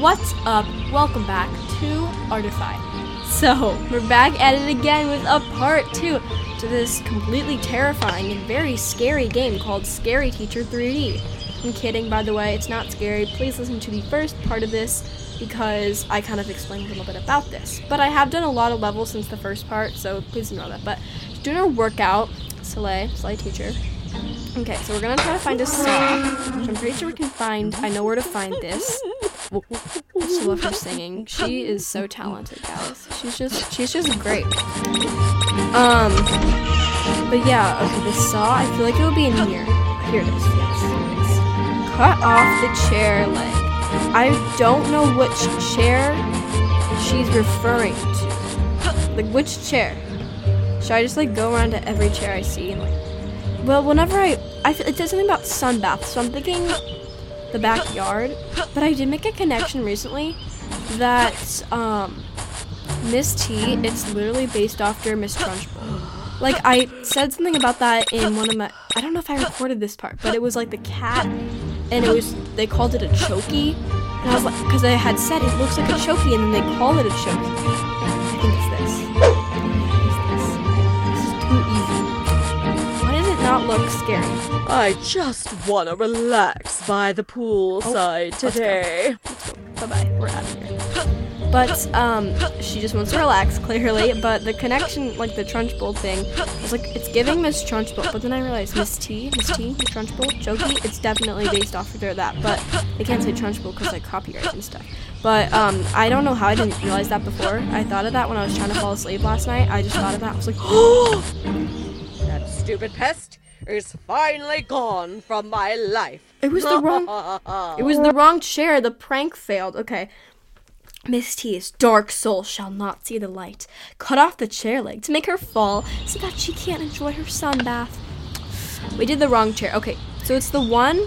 What's up? Welcome back to Artify. So, we're back at it again with a part two to this completely terrifying and very scary game called Scary Teacher 3D. I'm kidding, by the way, it's not scary. Please listen to the first part of this because I kind of explained a little bit about this. But I have done a lot of levels since the first part, so please ignore that. But doing our workout, Soleil, Soleil teacher. Okay, so we're gonna try to find a saw, which I'm pretty sure we can find. I know where to find this. I love her singing. She is so talented, guys. She's just she's just great. Um but yeah, okay, the saw, I feel like it'll be in here. Here it is, yes. is. Cut off the chair leg. I don't know which chair she's referring to. Like which chair? Should I just like go around to every chair I see and like well whenever I I feel, it says something about sunbath, so I'm thinking the backyard. But I did make a connection recently that um, Miss T, it's literally based after Miss Trunchbull. Like I said something about that in one of my I don't know if I recorded this part, but it was like the cat and it was they called it a chokey. And I was like because I had said it looks like a chokey and then they call it a chokey. Not look scary? I just wanna relax by the poolside go. today. Bye bye. We're out of here. But um, she just wants to relax, clearly. But the connection, like the Trunchbull thing, was like it's giving Miss Trunchbull. But then I realized Miss T, Miss T, Miss Trunchbull, chokey, it's definitely based off of that. But they can't say Trunchbull because like copyright and stuff. But um, I don't know how I didn't realize that before. I thought of that when I was trying to fall asleep last night. I just thought of that. I was like, oh, That stupid pest is finally gone from my life. It was the wrong. It was the wrong chair. The prank failed. Okay. Miss T's dark soul shall not see the light. Cut off the chair leg to make her fall so that she can't enjoy her sunbath. We did the wrong chair. Okay, so it's the one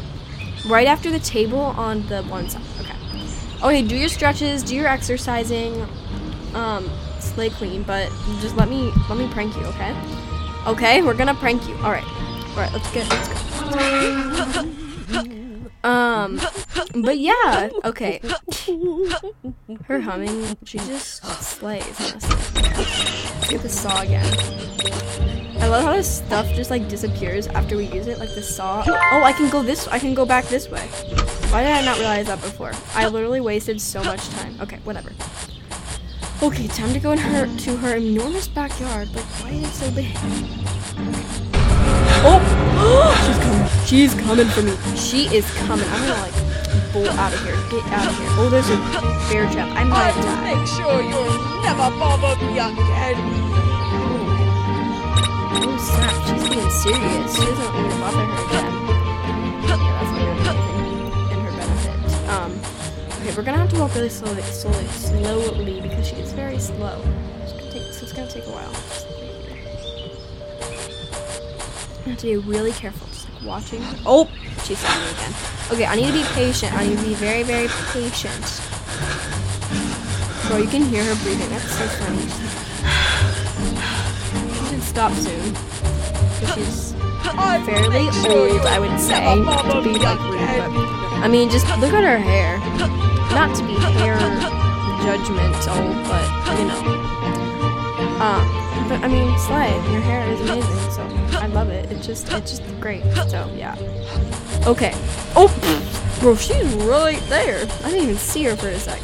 right after the table on the one side. Okay. Okay, do your stretches, do your exercising, um, slay clean, but just let me let me prank you, okay? Okay, we're gonna prank you. Alright. Alright, let's get let's go. Um, but yeah, okay. Her humming, she just slays. Let's get the saw again. I love how this stuff just like disappears after we use it, like the saw. Oh, I can go this, I can go back this way. Why did I not realize that before? I literally wasted so much time. Okay, whatever. Okay, time to go in her to her enormous backyard. Like, why is it so big? Oh, she's coming. She's coming for me. She is coming. I'm gonna like bolt out of here. Get out of here. Oh, there's a bear trap. I I might will die. make sure you'll never bother me again. Oh snap, she's being serious. She doesn't want me to bother her again. Yeah, that's not really in her benefit. Um, okay, we're gonna have to walk really slowly, slowly, slowly because she is very slow. It's gonna take, so it's gonna take a while. I have to be really careful, just like watching. Oh, she's seeing me again. Okay, I need to be patient. I need to be very, very patient. Bro, you can hear her breathing. That's so funny. She should stop soon. she's fairly old, I would say, to be like rude, but I mean, just look at her hair. Not to be hair judgmental, but you know. Um, but I mean, Slay, your hair is amazing, so I love it. It's just, it's just great. So yeah. Okay. Oh, bro, she's right there. I didn't even see her for a sec.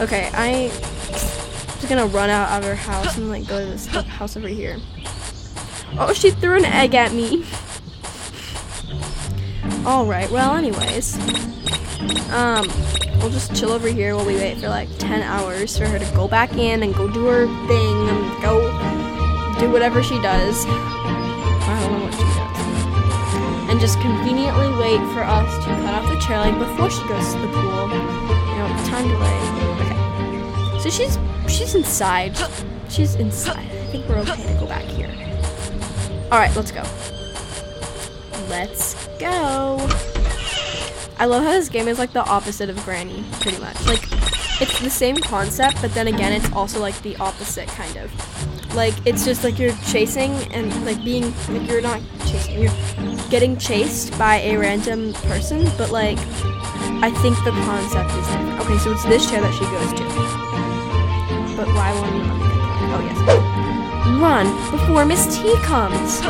Okay, I just gonna run out of her house and like go to this house over here. Oh, she threw an egg at me. Alright, well, anyways. Um, we'll just chill over here while we wait for like 10 hours for her to go back in and go do her thing and go do whatever she does. I don't know what she does. And just conveniently wait for us to cut off the leg before she goes to the pool. You know, time delay. Okay. So she's she's inside. She's inside. I think we're okay to go back here. Alright, let's go. Let's go. I love how this game is like the opposite of Granny, pretty much. Like, it's the same concept, but then again, it's also like the opposite, kind of. Like, it's just like you're chasing and like being, like, you're not chasing, you're getting chased by a random person, but like, I think the concept is different. Okay, so it's this chair that she goes to. But why won't you? Oh, yes. Run before Miss T comes.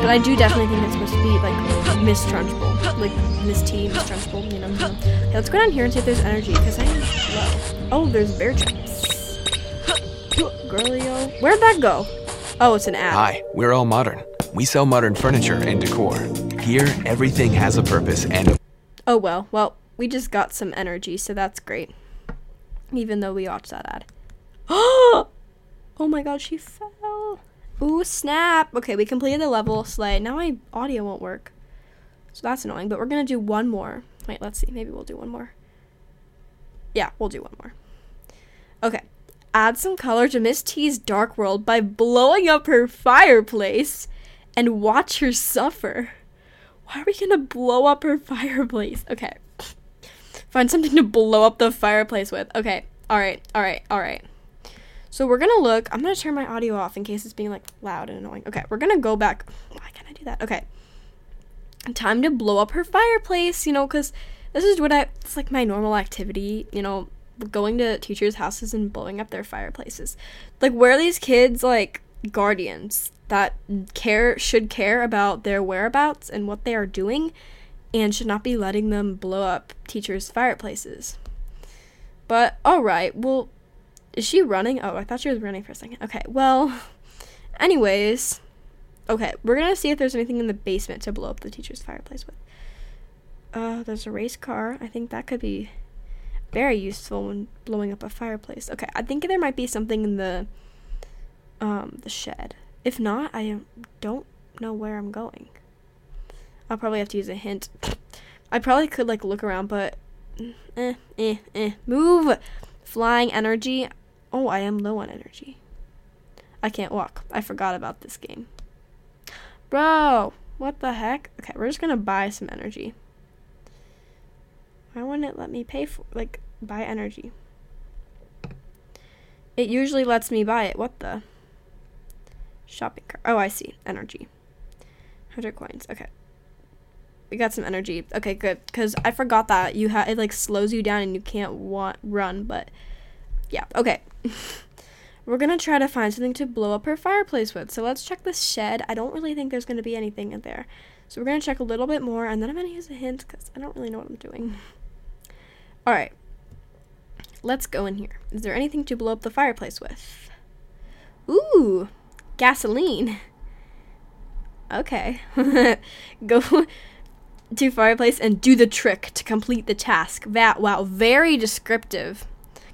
But I do definitely think it's supposed to be like Miss Trunchbull. Like Miss T, Miss Trunchbull, you know. Okay, let's go down here and see if there's energy, because I am low. Oh, there's bear traps. Where'd that go? Oh, it's an ad. Hi, we're AllModern. We sell modern furniture and decor. Here, everything has a purpose and a Oh well, well, we just got some energy, so that's great. Even though we watched that ad. oh my god, she fell. Ooh, snap. Okay, we completed the level, Slay. Now my audio won't work. So that's annoying, but we're gonna do one more. Wait, let's see. Maybe we'll do one more. Yeah, we'll do one more. Okay. Add some color to Miss T's dark world by blowing up her fireplace and watch her suffer. Why are we gonna blow up her fireplace? Okay. Find something to blow up the fireplace with. Okay. Alright, alright, alright. So we're gonna look. I'm gonna turn my audio off in case it's being like loud and annoying. Okay, we're gonna go back. Why can't I do that? Okay. Time to blow up her fireplace, you know, because this is what I. It's like my normal activity, you know, going to teachers' houses and blowing up their fireplaces. Like, where are these kids, like, guardians that care, should care about their whereabouts and what they are doing and should not be letting them blow up teachers' fireplaces? But, alright, well, is she running? Oh, I thought she was running for a second. Okay, well, anyways, okay, we're gonna see if there's anything in the basement to blow up the teacher's fireplace with. Uh, there's a race car. I think that could be very useful when blowing up a fireplace. Okay, I think there might be something in the um the shed. If not, I don't know where I'm going. I'll probably have to use a hint. I probably could like look around, but eh, eh, eh. Move. Flying energy. Oh, I am low on energy. I can't walk. I forgot about this game. Bro, what the heck? Okay, we're just gonna buy some energy. Why wouldn't it let me pay for like buy energy? It usually lets me buy it. What the? Shopping cart. Oh, I see. Energy. 100 coins. Okay. We got some energy. Okay, good. Cuz I forgot that you have it like slows you down and you can't want run, but yeah. Okay. We're gonna try to find something to blow up her fireplace with. So let's check this shed. I don't really think there's gonna be anything in there. So we're gonna check a little bit more, and then I'm gonna use a hint because I don't really know what I'm doing. All right. Let's go in here. Is there anything to blow up the fireplace with? Ooh, gasoline. Okay. go to fireplace and do the trick to complete the task. That wow, very descriptive.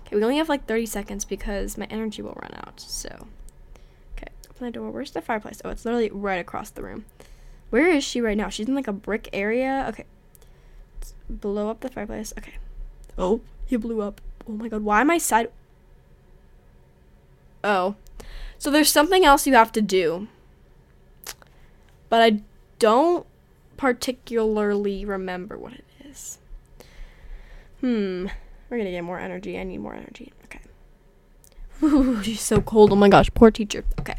Okay, we only have like 30 seconds because my energy will run out. So, okay, open the door. Where's the fireplace? Oh, it's literally right across the room. Where is she right now? She's in like a brick area. Okay, Let's blow up the fireplace. Okay. Oh, he blew up. Oh my god, why am I side? Oh, so there's something else you have to do, but I don't particularly remember what it is. Hmm. We're gonna get more energy. I need more energy. Okay. Ooh, she's so cold. Oh my gosh, poor teacher. Okay.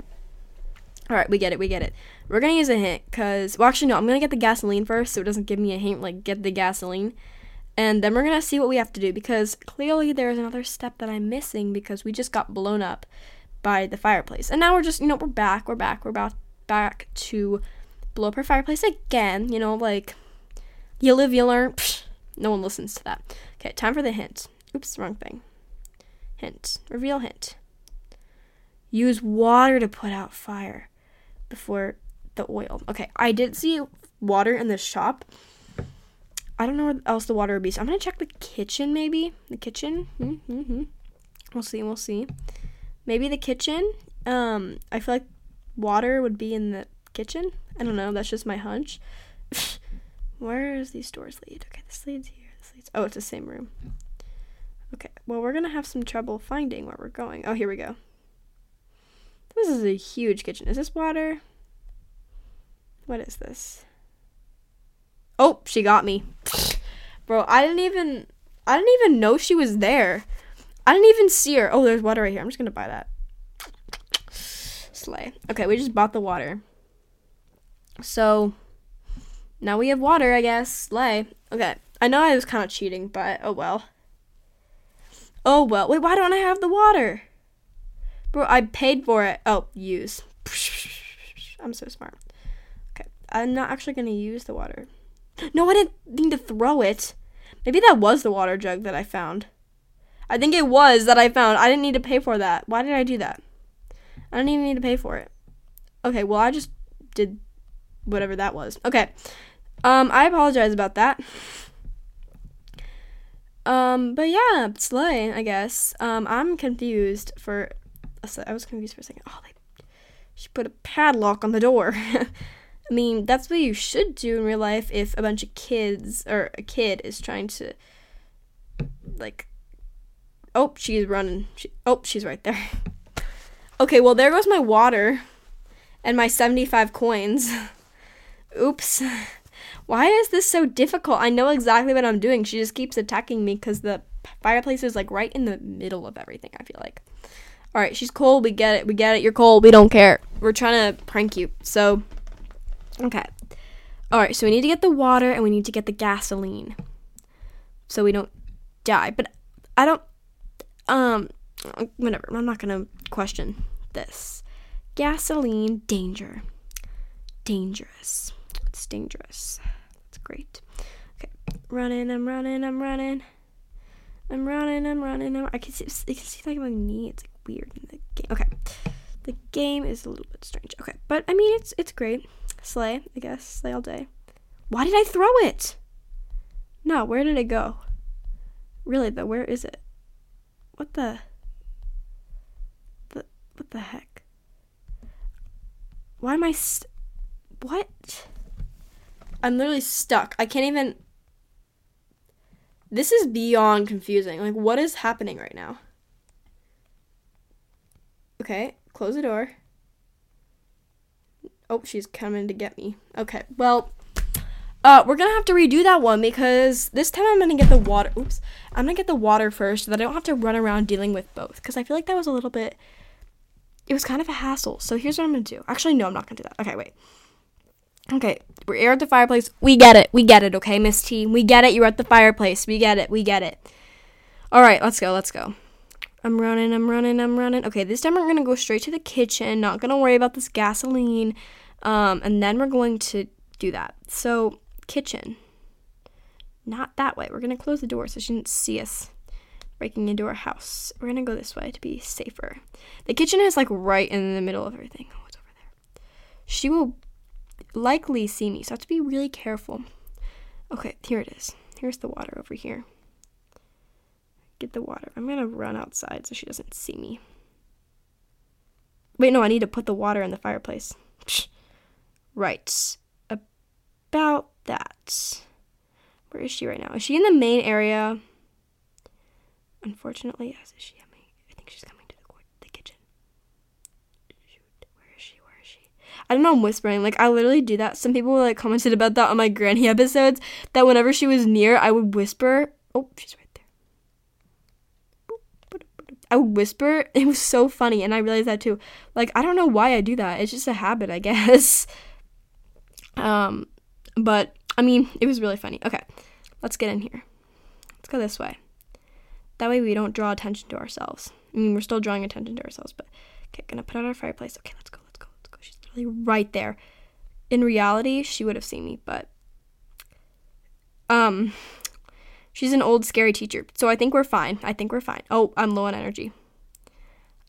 All right, we get it. We get it. We're gonna use a hint because, well, actually, no. I'm gonna get the gasoline first, so it doesn't give me a hint. Like, get the gasoline, and then we're gonna see what we have to do because clearly there's another step that I'm missing because we just got blown up by the fireplace, and now we're just, you know, we're back. We're back. We're about back to blow up her fireplace again. You know, like you live, you learn. Psh, no one listens to that. Okay, time for the hint. Oops, wrong thing. Hint. Reveal hint. Use water to put out fire before the oil. Okay, I did see water in the shop. I don't know what else the water would be. So I'm gonna check the kitchen, maybe the kitchen. Mm-hmm. We'll see. We'll see. Maybe the kitchen. Um, I feel like water would be in the kitchen. I don't know. That's just my hunch. Where does these doors lead? Okay, this leads here. This leads. Oh, it's the same room. Okay. Well, we're gonna have some trouble finding where we're going. Oh, here we go. This is a huge kitchen. Is this water? What is this? Oh, she got me. Bro, I didn't even I didn't even know she was there. I didn't even see her. Oh, there's water right here. I'm just gonna buy that. Slay. Okay, we just bought the water. So now we have water, I guess. Slay. Okay. I know I was kind of cheating, but oh well. Oh well. Wait, why don't I have the water? Bro, I paid for it. Oh, use. I'm so smart. Okay, I'm not actually gonna use the water. No, I didn't need to throw it. Maybe that was the water jug that I found. I think it was that I found. I didn't need to pay for that. Why did I do that? I didn't even need to pay for it. Okay, well I just did whatever that was. Okay. Um, I apologize about that. Um, but yeah, slay, I guess. Um, I'm confused for. I was confused for a second. Oh, they she put a padlock on the door. I mean, that's what you should do in real life if a bunch of kids or a kid is trying to like Oh, she's running. She, oh, she's right there. okay, well there goes my water and my 75 coins. Oops. Why is this so difficult? I know exactly what I'm doing. She just keeps attacking me cuz the fireplace is like right in the middle of everything, I feel like. All right, she's cold. We get it. We get it. You're cold. We don't care. We're trying to prank you. So Okay. All right, so we need to get the water and we need to get the gasoline so we don't die. But I don't, um, whatever. I'm not going to question this. Gasoline, danger. Dangerous. It's dangerous. That's great. Okay, running, I'm running, I'm running. I'm running, I'm running. I'm, I can see, I can see like my knee. It's like weird in the game. Okay, the game is a little bit strange. Okay, but I mean it's it's great. Slay, I guess. Slay all day. Why did I throw it? No, where did it go? Really though, where is it? What the the what the heck? Why am I st- what? I'm literally stuck. I can't even This is beyond confusing. Like what is happening right now? Okay, close the door. Oh, she's coming to get me. Okay, well, uh, we're gonna have to redo that one because this time I'm gonna get the water. Oops, I'm gonna get the water first so that I don't have to run around dealing with both because I feel like that was a little bit. It was kind of a hassle. So here's what I'm gonna do. Actually, no, I'm not gonna do that. Okay, wait. Okay, we're here at the fireplace. We get it. We get it. Okay, Miss T. We get it. You're at the fireplace. We get it. We get it. All right, let's go. Let's go. I'm running, I'm running, I'm running. Okay, this time we're gonna go straight to the kitchen, not gonna worry about this gasoline. Um, and then we're going to do that. So, kitchen. Not that way. We're gonna close the door so she didn't see us breaking into our house. We're gonna go this way to be safer. The kitchen is like right in the middle of everything. Oh, it's over there. She will likely see me, so I have to be really careful. Okay, here it is. Here's the water over here get the water. I'm gonna run outside so she doesn't see me. Wait, no, I need to put the water in the fireplace. right. About that. Where is she right now? Is she in the main area? Unfortunately, yes. Is she me? I think she's coming to the, the kitchen. Shoot. Where is she? Where is she? I don't know, I'm whispering. Like, I literally do that. Some people like commented about that on my granny episodes. That whenever she was near, I would whisper. Oh, she's right I would whisper. It was so funny, and I realized that too. Like I don't know why I do that. It's just a habit, I guess. Um, but I mean, it was really funny. Okay, let's get in here. Let's go this way. That way we don't draw attention to ourselves. I mean, we're still drawing attention to ourselves, but okay, gonna put out our fireplace. Okay, let's go, let's go, let's go. She's literally right there. In reality, she would have seen me, but um, She's an old, scary teacher. So I think we're fine. I think we're fine. Oh, I'm low on energy.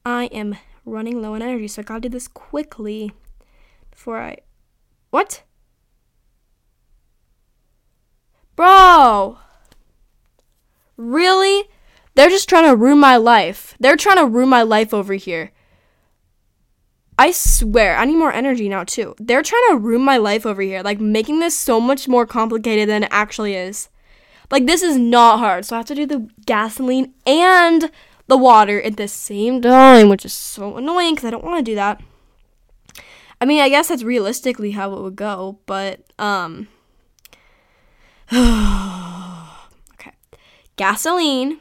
I am running low on energy, so I gotta do this quickly before I. What? Bro! Really? They're just trying to ruin my life. They're trying to ruin my life over here. I swear, I need more energy now, too. They're trying to ruin my life over here, like making this so much more complicated than it actually is. Like this is not hard. So I have to do the gasoline and the water at the same time, which is so annoying because I don't want to do that. I mean, I guess that's realistically how it would go, but um okay. Gasoline,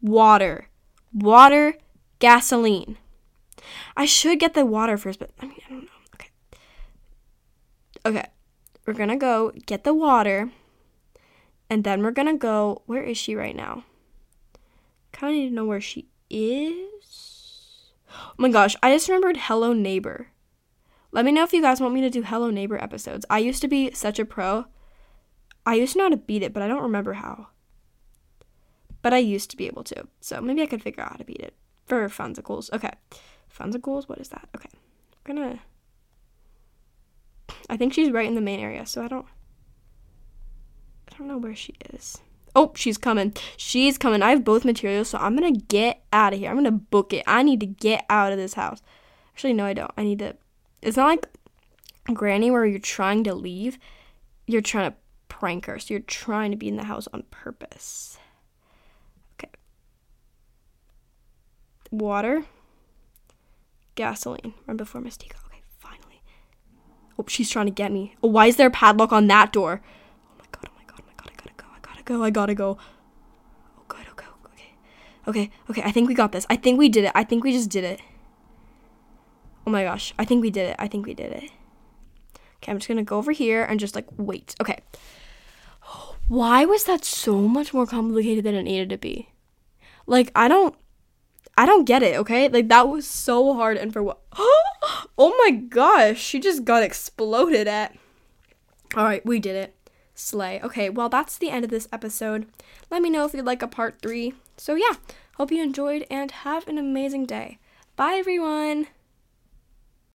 water. Water, gasoline. I should get the water first, but I mean, I don't know. Okay. Okay. We're going to go get the water and then we're gonna go. Where is she right now? kind of need to know where she is. Oh my gosh, I just remembered Hello Neighbor. Let me know if you guys want me to do Hello Neighbor episodes. I used to be such a pro. I used to know how to beat it, but I don't remember how. But I used to be able to. So maybe I could figure out how to beat it for Funsicles. Okay. Funsicles? What is that? Okay. I'm gonna. I think she's right in the main area, so I don't. I don't know where she is. Oh, she's coming. She's coming. I have both materials, so I'm gonna get out of here. I'm gonna book it. I need to get out of this house. Actually, no, I don't. I need to. It's not like Granny where you're trying to leave. You're trying to prank her. So you're trying to be in the house on purpose. Okay. Water. Gasoline. Run before Mystica. Okay, finally. Oh, she's trying to get me. Oh, why is there a padlock on that door? Oh my god, oh my god, oh my god, I gotta go, I gotta go. Oh good, okay, okay. Okay, okay, I think we got this. I think we did it. I think we just did it. Oh my gosh, I think we did it. I think we did it. Okay, I'm just gonna go over here and just like wait. Okay. Why was that so much more complicated than it needed to be? Like, I don't I don't get it, okay? Like that was so hard and for what? oh my gosh, she just got exploded at. All right, we did it. Slay. Okay, well, that's the end of this episode. Let me know if you'd like a part 3. So yeah, hope you enjoyed and have an amazing day. Bye everyone.